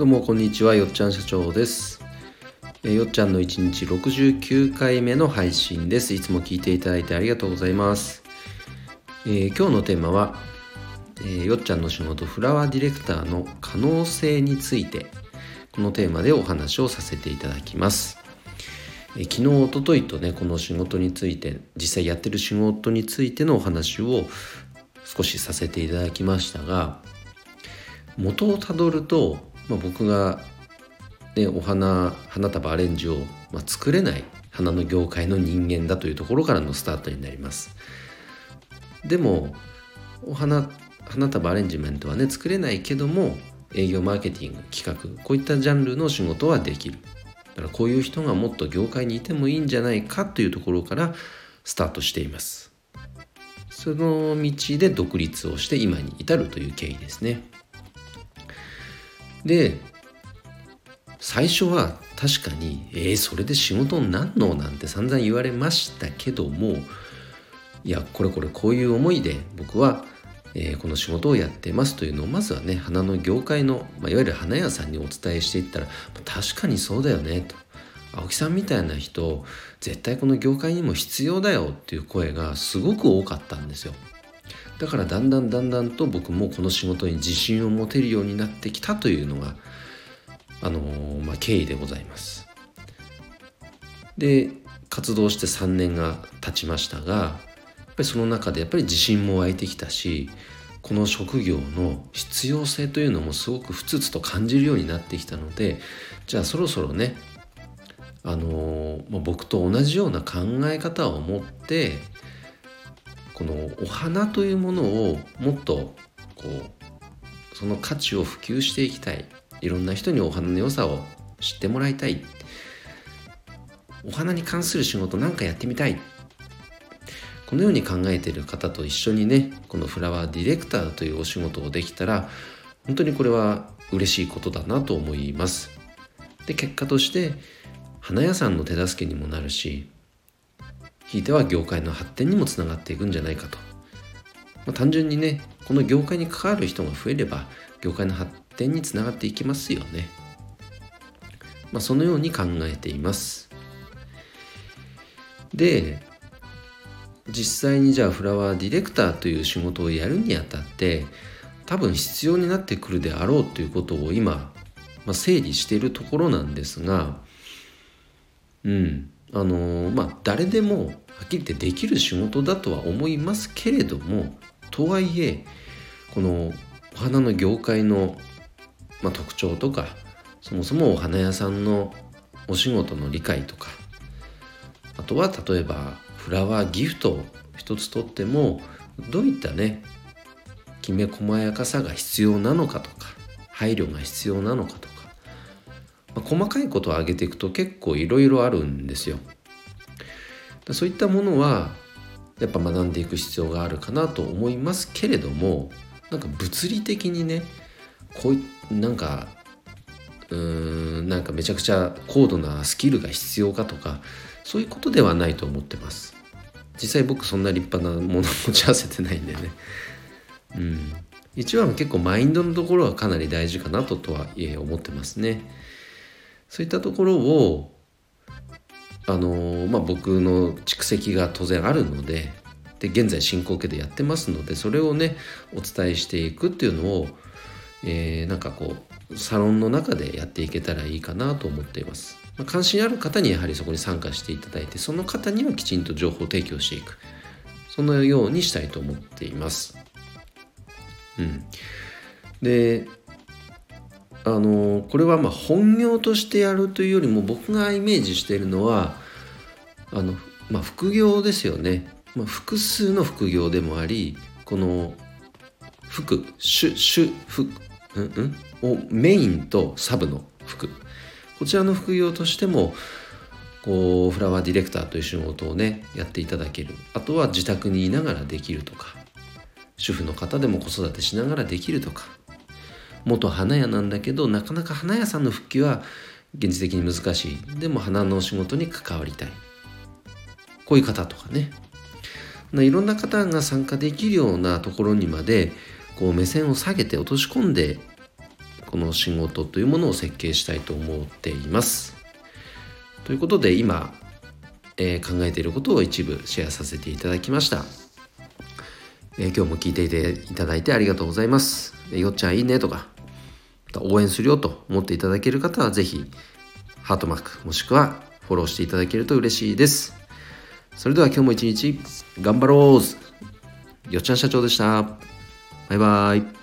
どうもこんにちはよっちゃん社長です。えよっちゃんの1日69回目の配信です。いつも聞いていただいてありがとうございます、えー、今日のテーマは、えー、よっちゃんの仕事フラワーディレクターの可能性について。このテーマでお話をさせていただきます。え昨日おとといとねこの仕事について実際やってる仕事についてのお話を少しさせていただきましたが元をたどると、まあ、僕が、ね、お花花束アレンジを、まあ、作れない花の業界の人間だというところからのスタートになります。でもお花花束アレンジメントはね作れないけども営業マーケティング企画こういったジャンルの仕事はできる。だからこういう人がもっと業界にいてもいいんじゃないかというところからスタートしています。その道で独立をして今に至るという経緯ですね。で最初は確かに「えー、それで仕事になんの?」なんて散々言われましたけどもいやこれこれこういう思いで僕はえー、この仕事をやってますというのをまずはね花の業界の、まあ、いわゆる花屋さんにお伝えしていったら確かにそうだよねと青木さんみたいな人絶対この業界にも必要だよっていう声がすごく多かったんですよだからだんだんだんだんと僕もこの仕事に自信を持てるようになってきたというのがあのー、まあ、経緯でございます。で活動して3年が経ちましたがやっぱりその中でやっぱり自信も湧いてきたしこの職業の必要性というのもすごくふつふつと感じるようになってきたのでじゃあそろそろねあのまあ、僕と同じような考え方を持ってこのお花というものをもっとこうその価値を普及していきたい。いろんな人にお花の良さを知ってもらいたい。お花に関する仕事なんかやってみたい。このように考えている方と一緒にねこのフラワーディレクターというお仕事をできたら本当にこれは嬉しいことだなと思います。で結果として花屋さんの手助けにもなるしひいては業界の発展にもつながっていくんじゃないかと、まあ、単純にねこの業界に関わる人が増えれば業界の発展につながっていきますよね、まあ、そのように考えています。で実際にじゃあフラワーディレクターという仕事をやるにあたって多分必要になってくるであろうということを今、まあ、整理しているところなんですがうん。あの、まあ誰でもはっきり言ってできる仕事だとは思いますけれどもとはいえこのお花の業界の、まあ、特徴とかそもそもお花屋さんのお仕事の理解とかあとは例えばフラワーギフトを一つとってもどういったねきめ細やかさが必要なのかとか配慮が必要なのかとか、まあ、細かいことを挙げていくと結構いろいろあるんですよ。そういったものはやっぱ学んでいく必要があるかなと思いますけれどもなんか物理的にねこうなんかうーんなんかめちゃくちゃ高度なスキルが必要かとかそういうことではないと思ってます。実際僕そんな立派なもの持ち合わせてないんでね。うん。一番結構マインドのところはかなり大事かなととはいえ思ってますね。そういったところをあのまあ僕の蓄積が当然あるのでで現在進行形でやってますのでそれをねお伝えしていくっていうのを、えー、なんかこうサロンの中でやっていけたらいいかなと思っています。まあ、関心ある方にやはりそこに参加していただいてその方にはきちんと情報提供していく。そのようにしたいと思っています。うん、であのこれはまあ本業としてやるというよりも僕がイメージしているのはあの、まあ、副業ですよね、まあ、複数の副業でもありこの副主主副、うんうん、をメインとサブの服こちらの副業としてもこうフラワーディレクターという仕事をねやっていただける。あとは自宅にいながらできるとか主婦の方でも子育てしながらできるとか。元花屋なんだけどなかなか花屋さんの復帰は現実的に難しい。でも花の仕事に関わりたい。こういう方とかね。いろんな方が参加できるようなところにまでこう目線を下げて落とし込んでこの仕事というものを設計したいと思っています。ということで今、え、考えていることを一部シェアさせていただきました、え、今日も聞いていただいてありがとうございます、よっちゃんいいねとか応援するよと思っていただける方はぜひハートマークもしくはフォローしていただけると嬉しいですそれでは今日も一日頑張ろうよっちゃん社長でした。バイバーイ。